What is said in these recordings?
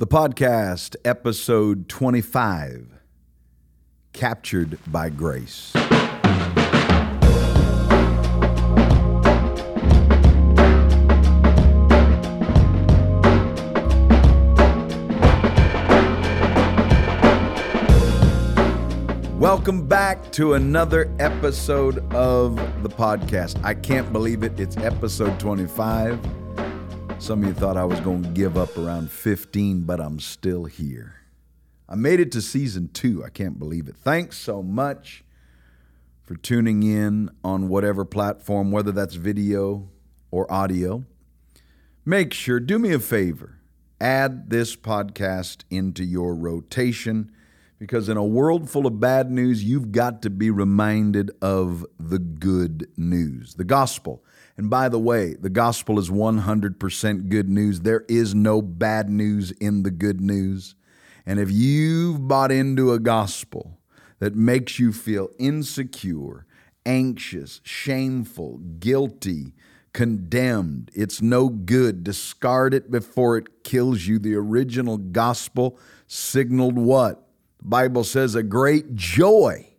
The podcast, episode 25 Captured by Grace. Welcome back to another episode of the podcast. I can't believe it. It's episode 25. Some of you thought I was going to give up around 15, but I'm still here. I made it to season two. I can't believe it. Thanks so much for tuning in on whatever platform, whether that's video or audio. Make sure, do me a favor, add this podcast into your rotation because in a world full of bad news, you've got to be reminded of the good news, the gospel. And by the way, the gospel is 100% good news. There is no bad news in the good news. And if you've bought into a gospel that makes you feel insecure, anxious, shameful, guilty, condemned, it's no good. Discard it before it kills you. The original gospel signaled what? The Bible says a great joy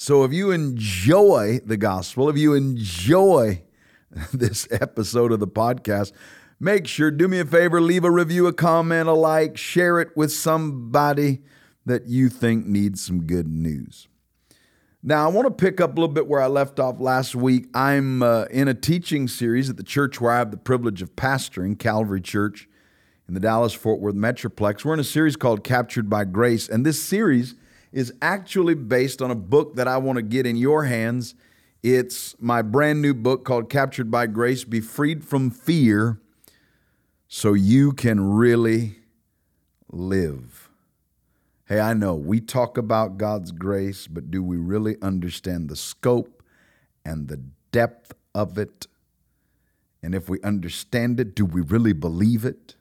so if you enjoy the gospel, if you enjoy this episode of the podcast, make sure, do me a favor, leave a review, a comment, a like, share it with somebody that you think needs some good news. Now, I want to pick up a little bit where I left off last week. I'm uh, in a teaching series at the church where I have the privilege of pastoring, Calvary Church in the Dallas Fort Worth Metroplex. We're in a series called Captured by Grace, and this series is actually based on a book that I want to get in your hands. It's my brand new book called Captured by Grace Be Freed from Fear so you can really live. Hey, I know we talk about God's grace, but do we really understand the scope and the depth of it? And if we understand it, do we really believe it?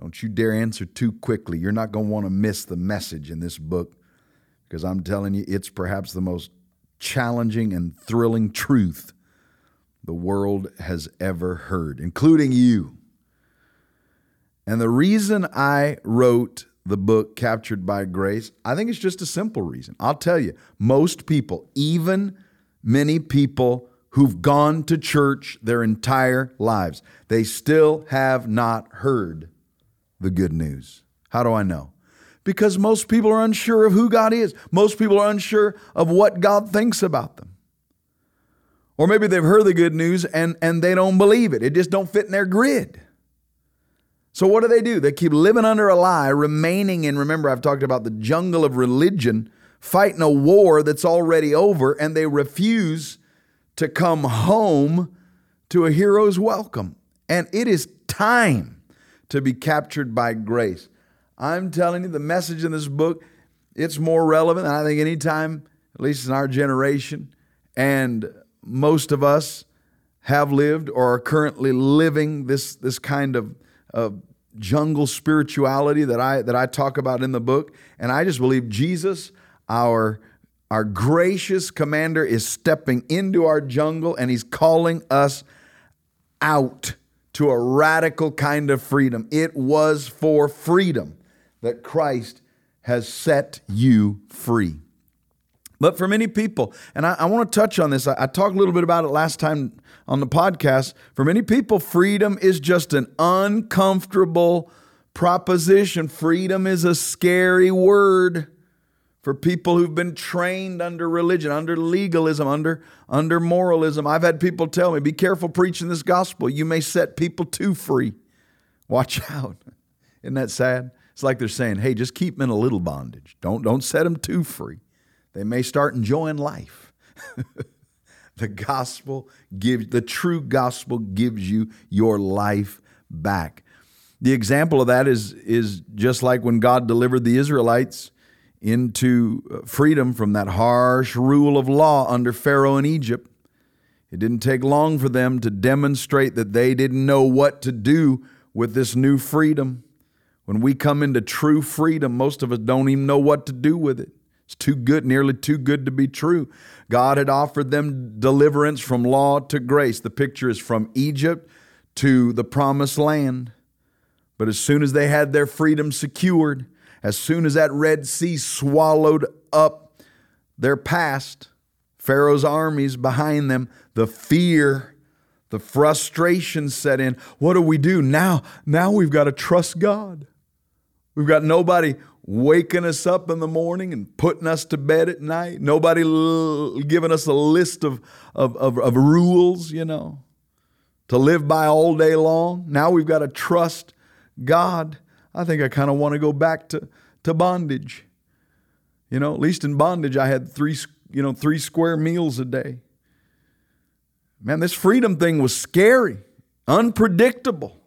Don't you dare answer too quickly. You're not going to want to miss the message in this book because I'm telling you, it's perhaps the most challenging and thrilling truth the world has ever heard, including you. And the reason I wrote the book Captured by Grace, I think it's just a simple reason. I'll tell you, most people, even many people who've gone to church their entire lives, they still have not heard the good news. How do I know? Because most people are unsure of who God is. Most people are unsure of what God thinks about them. Or maybe they've heard the good news and, and they don't believe it. It just don't fit in their grid. So what do they do? They keep living under a lie, remaining in, remember, I've talked about the jungle of religion, fighting a war that's already over, and they refuse to come home to a hero's welcome. And it is time to be captured by grace. I'm telling you, the message in this book, it's more relevant than I think any time, at least in our generation. And most of us have lived or are currently living this, this kind of, of jungle spirituality that I, that I talk about in the book. And I just believe Jesus, our, our gracious commander, is stepping into our jungle and he's calling us out to a radical kind of freedom. It was for freedom that Christ has set you free. But for many people, and I, I want to touch on this, I, I talked a little bit about it last time on the podcast. For many people, freedom is just an uncomfortable proposition. Freedom is a scary word for people who've been trained under religion, under legalism, under, under moralism. I've had people tell me, be careful preaching this gospel. You may set people too free. Watch out. Isn't that sad? It's like they're saying, hey, just keep them in a little bondage. Don't, don't set them too free. They may start enjoying life. the gospel gives, the true gospel gives you your life back. The example of that is, is just like when God delivered the Israelites into uh, freedom from that harsh rule of law under Pharaoh in Egypt. It didn't take long for them to demonstrate that they didn't know what to do with this new freedom. When we come into true freedom, most of us don't even know what to do with it. It's too good, nearly too good to be true. God had offered them deliverance from law to grace. The picture is from Egypt to the promised land. But as soon as they had their freedom secured, as soon as that Red Sea swallowed up their past, Pharaoh's armies behind them, the fear, the frustration set in. What do we do? Now, now we've got to trust God. We've got nobody waking us up in the morning and putting us to bed at night. Nobody l- giving us a list of, of, of, of rules, you know, to live by all day long. Now we've got to trust God. I think I kind of want to go back to, to bondage. You know, at least in bondage, I had three, you know, three square meals a day. Man, this freedom thing was scary, unpredictable.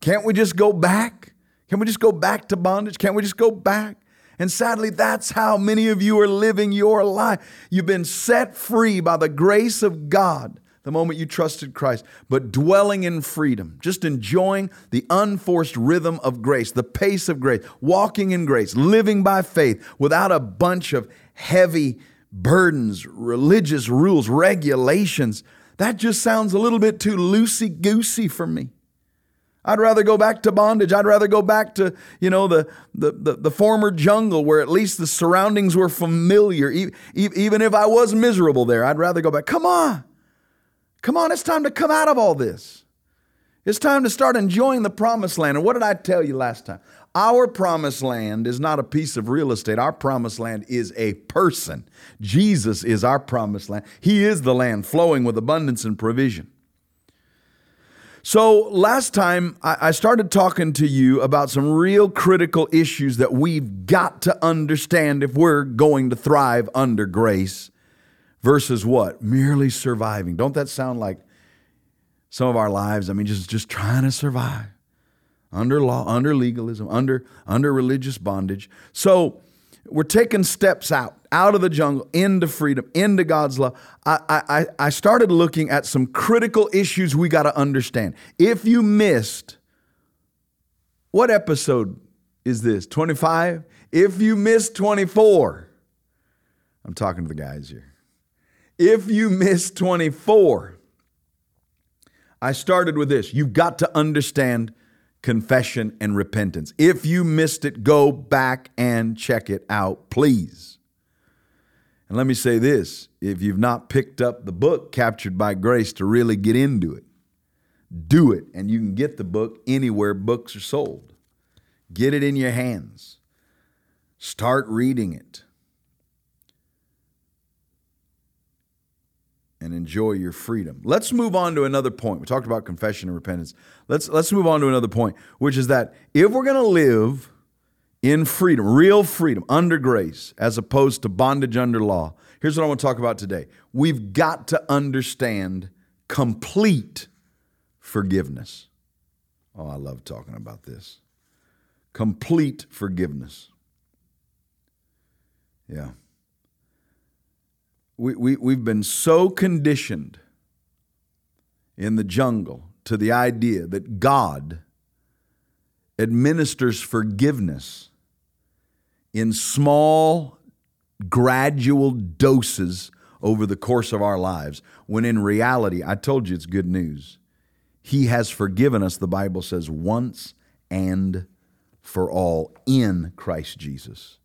Can't we just go back? Can we just go back to bondage? Can't we just go back? And sadly, that's how many of you are living your life. You've been set free by the grace of God the moment you trusted Christ, but dwelling in freedom, just enjoying the unforced rhythm of grace, the pace of grace, walking in grace, living by faith without a bunch of heavy burdens, religious rules, regulations. That just sounds a little bit too loosey goosey for me. I'd rather go back to bondage. I'd rather go back to, you know, the, the, the, the former jungle where at least the surroundings were familiar. even if I was miserable there, I'd rather go back. Come on. Come on, it's time to come out of all this. It's time to start enjoying the promised land. And what did I tell you last time? Our promised land is not a piece of real estate. Our promised land is a person. Jesus is our promised land. He is the land flowing with abundance and provision. So, last time I started talking to you about some real critical issues that we've got to understand if we're going to thrive under grace versus what? Merely surviving. Don't that sound like some of our lives? I mean, just, just trying to survive under law, under legalism, under, under religious bondage. So we're taking steps out, out of the jungle, into freedom, into God's love. I, I, I started looking at some critical issues we got to understand. If you missed, what episode is this? 25? If you missed 24, I'm talking to the guys here. If you missed 24, I started with this. You've got to understand confession and repentance. If you missed it, go back and check it out, please. And let me say this if you've not picked up the book, Captured by Grace, to really get into it, do it. And you can get the book anywhere books are sold. Get it in your hands. Start reading it. And enjoy your freedom. Let's move on to another point. We talked about confession and repentance. Let's let's move on to another point, which is that if we're going to live in freedom, real freedom under grace as opposed to bondage under law. Here's what I want to talk about today. We've got to understand complete forgiveness. Oh, I love talking about this. Complete forgiveness. Yeah we, we, we've been so conditioned in the jungle to the idea that God administers forgiveness in small, gradual doses over the course of our lives, when in reality, I told you it's good news. He has forgiven us, the Bible says, once and for all in Christ Jesus.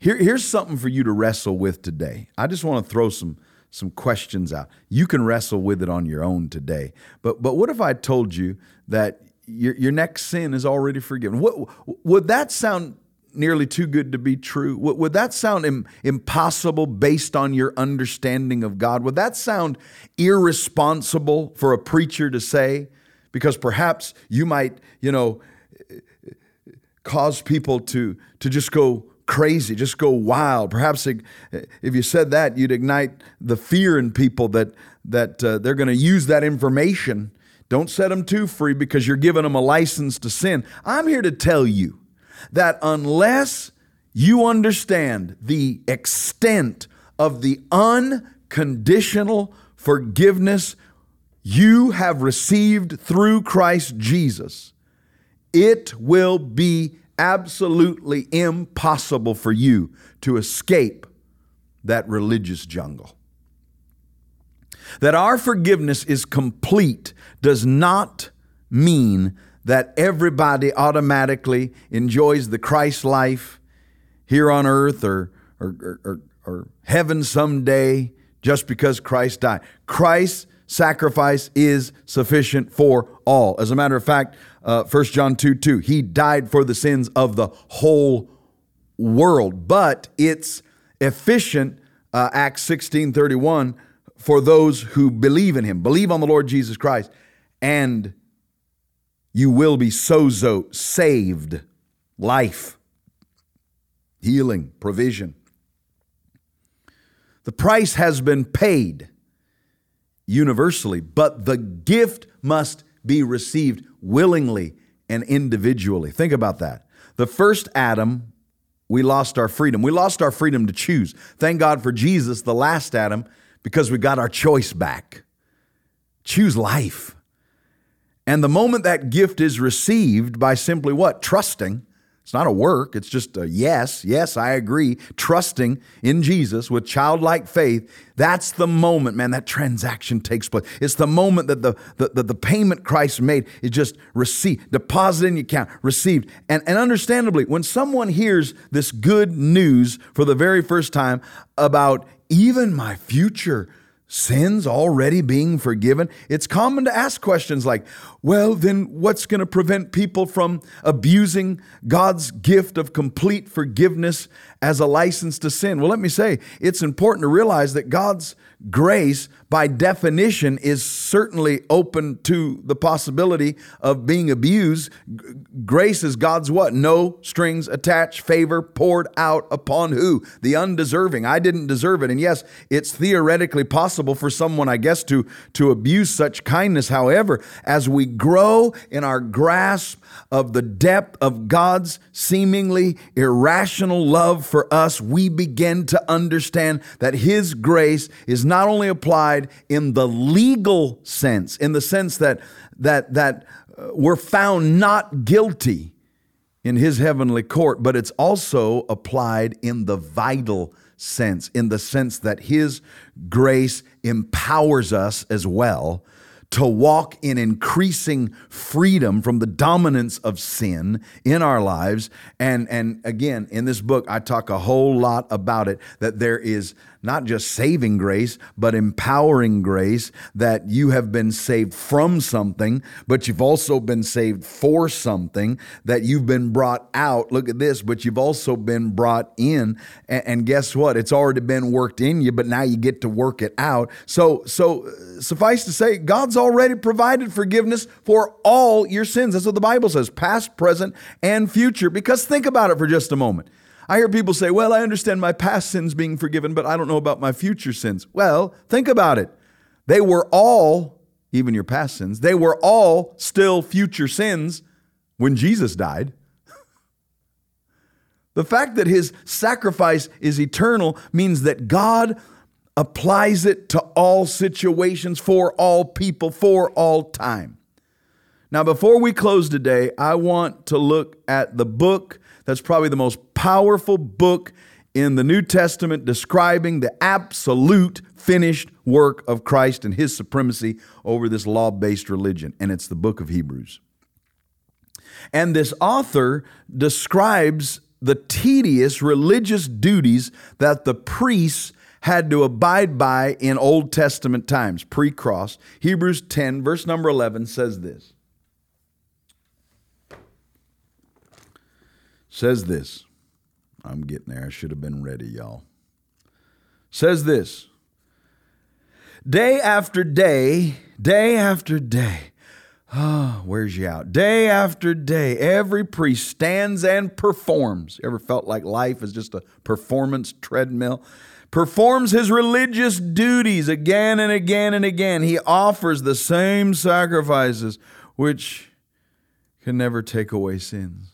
Here, here's something for you to wrestle with today. I just want to throw some some questions out. You can wrestle with it on your own today. But but what if I told you that your your next sin is already forgiven? What would that sound nearly too good to be true? Would, would that sound Im, impossible based on your understanding of God? Would that sound irresponsible for a preacher to say? Because perhaps you might, you know, cause people to to just go crazy, just go wild. Perhaps if you said that, you'd ignite the fear in people that that uh, they're going to use that information. Don't set them too free because you're giving them a license to sin. I'm here to tell you that unless you understand the extent of the unconditional forgiveness you have received through Christ Jesus, it will be absolutely impossible for you to escape that religious jungle. That our forgiveness is complete does not mean that everybody automatically enjoys the Christ life here on earth or, or, or, or, heaven someday just because Christ died. Christ's sacrifice is sufficient for all. As a matter of fact, uh, 1 John 2 2, he died for the sins of the whole world, but it's efficient, uh, Acts 16 31, for those who believe in him. Believe on the Lord Jesus Christ, and you will be sozo, saved, life, healing, provision. The price has been paid universally, but the gift must be received willingly and individually. Think about that. The first Adam, we lost our freedom. We lost our freedom to choose. Thank God for Jesus, the last Adam, because we got our choice back. Choose life. And the moment that gift is received by simply what? Trusting. It's not a work, it's just a yes, yes, I agree. Trusting in Jesus with childlike faith, that's the moment, man, that transaction takes place. It's the moment that the, the, the, payment Christ made is just received, deposited in your account, received. And, and understandably, when someone hears this good news for the very first time about even my future sins already being forgiven, it's common to ask questions like, well, then what's going to prevent people from abusing God's gift of complete forgiveness as a license to sin? Well, let me say, it's important to realize that God's grace, by definition, is certainly open to the possibility of being abused. Grace is God's what? No strings attached, favor poured out upon who? The undeserving. I didn't deserve it. And yes, it's theoretically possible for someone, I guess, to, to abuse such kindness. However, as we grow in our grasp of the depth of God's seemingly irrational love for us, we begin to understand that His grace is not only applied in the legal sense, in the sense that that that uh, we're found not guilty in His heavenly court, but it's also applied in the vital sense, in the sense that His grace empowers us as well to walk in increasing freedom from the dominance of sin in our lives. And, and again, in this book, I talk a whole lot about it that there is not just saving grace, but empowering grace that you have been saved from something, but you've also been saved for something, that you've been brought out. Look at this, but you've also been brought in. And, guess what? It's already been worked in you, but now you get to work it out. So, so uh, suffice to say, God's already provided forgiveness for all your sins. That's what the Bible says, past, present, and future. Because think about it for just a moment. I hear people say, well, I understand my past sins being forgiven, but I don't know about my future sins. Well, think about it. They were all, even your past sins, they were all still future sins when Jesus died. the fact that his sacrifice is eternal means that God applies it to all situations, for all people, for all time. Now, before we close today, I want to look at the book that's probably the most powerful book in the New Testament describing the absolute finished work of Christ and his supremacy over this law based religion, and it's the book of Hebrews. And this author describes the tedious religious duties that the priests had to abide by in Old Testament times, pre cross. Hebrews 10, verse number 11 says this says this. I'm getting there. I should have been ready, y'all. Says this Day after day, day after day, ah, where's you out? Day after day, every priest stands and performs. Ever felt like life is just a performance treadmill? Performs his religious duties again and again and again. He offers the same sacrifices, which can never take away sins.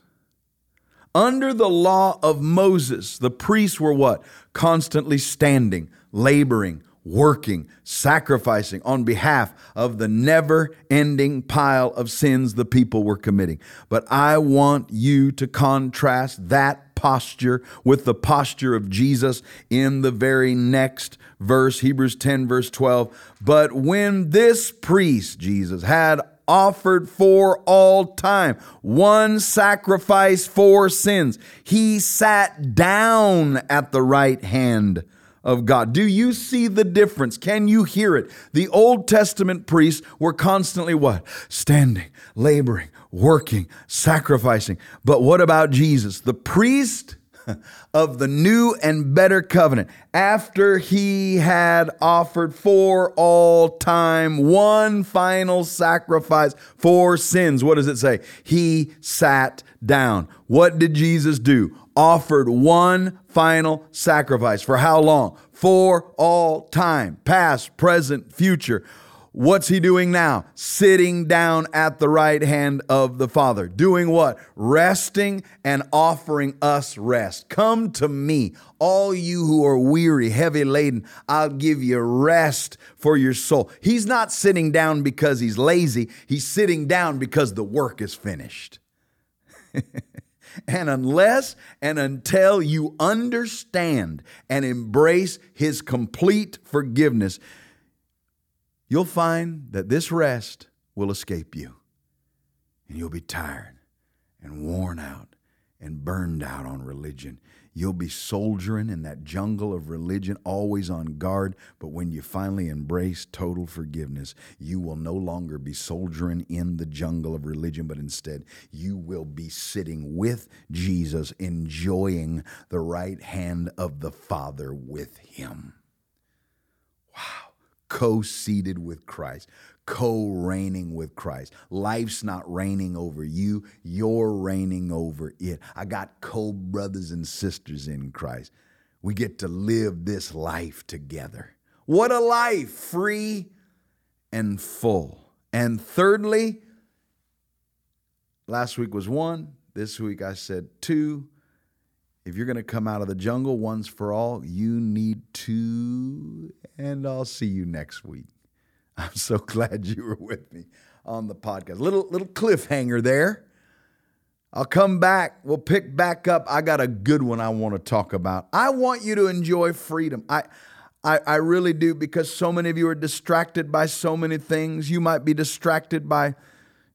Under the law of Moses, the priests were what? Constantly standing, laboring, working, sacrificing on behalf of the never ending pile of sins the people were committing. But I want you to contrast that posture with the posture of Jesus in the very next verse, Hebrews 10, verse 12. But when this priest, Jesus, had offered for all time. One sacrifice for sins. He sat down at the right hand of God. Do you see the difference? Can you hear it? The Old Testament priests were constantly what? Standing, laboring, working, sacrificing. But what about Jesus? The priest of the new and better covenant after he had offered for all time one final sacrifice for sins. What does it say? He sat down. What did Jesus do? Offered one final sacrifice. For how long? For all time, past, present, future. What's he doing now? Sitting down at the right hand of the Father. Doing what? Resting and offering us rest. Come to me, all you who are weary, heavy laden. I'll give you rest for your soul. He's not sitting down because he's lazy, he's sitting down because the work is finished. And unless and until you understand and embrace His complete forgiveness, you'll find that this rest will escape you. And you'll be tired and worn out and burned out on religion. You'll be soldiering in that jungle of religion, always on guard. But when you finally embrace total forgiveness, you will no longer be soldiering in the jungle of religion, but instead you will be sitting with Jesus, enjoying the right hand of the Father with Him. Wow co seated with Christ, co reigning with Christ. Life's not reigning over you, you're reigning over it. I got co brothers and sisters in Christ. We get to live this life together. What a life, free and full. And thirdly, last week was one, this week I said two. If you're going to come out of the jungle once for all, you need to. And I'll see you next week. I'm so glad you were with me on the podcast. Little little cliffhanger there. I'll come back. We'll pick back up. I got a good one I want to talk about. I want you to enjoy freedom. I I, I really do because so many of you are distracted by so many things. You might be distracted by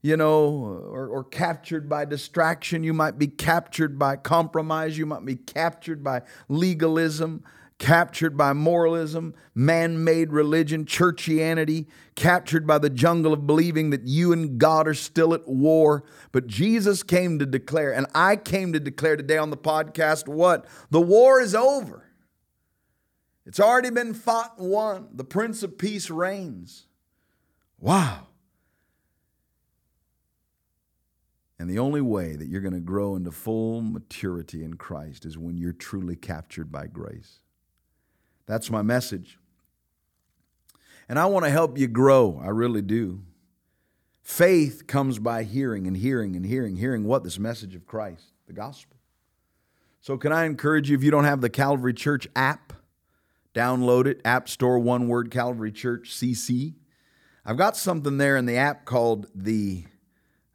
you know, or, or, captured by distraction. You might be captured by compromise. You might be captured by legalism, captured by moralism, man made religion, churchianity, captured by the jungle of believing that you and God are still at war. But Jesus came to declare, and I came to declare today on the podcast what? The war is over. It's already been fought and won. The Prince of Peace reigns. Wow. And the only way that you're going to grow into full maturity in Christ is when you're truly captured by grace. That's my message. And I want to help you grow. I really do. Faith comes by hearing and hearing and hearing, hearing what? This message of Christ, the gospel. So, can I encourage you, if you don't have the Calvary Church app, download it, App Store, one word, Calvary Church CC. I've got something there in the app called the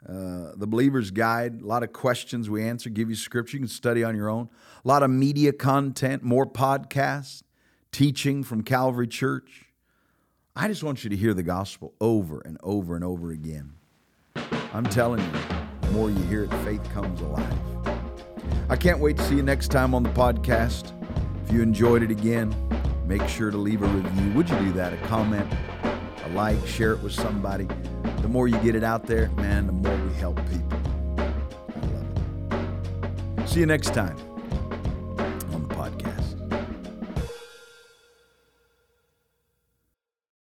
uh, the Believer's Guide, a lot of questions we answer, give you scripture you can study on your own. A lot of media content, more podcasts, teaching from Calvary Church. I just want you to hear the gospel over and over and over again. I'm telling you, the more you hear it, faith comes alive. I can't wait to see you next time on the podcast. If you enjoyed it again, make sure to leave a review. Would you do that? A comment, a like, share it with somebody. The more you get it out there, man, the more we help people. See you next time.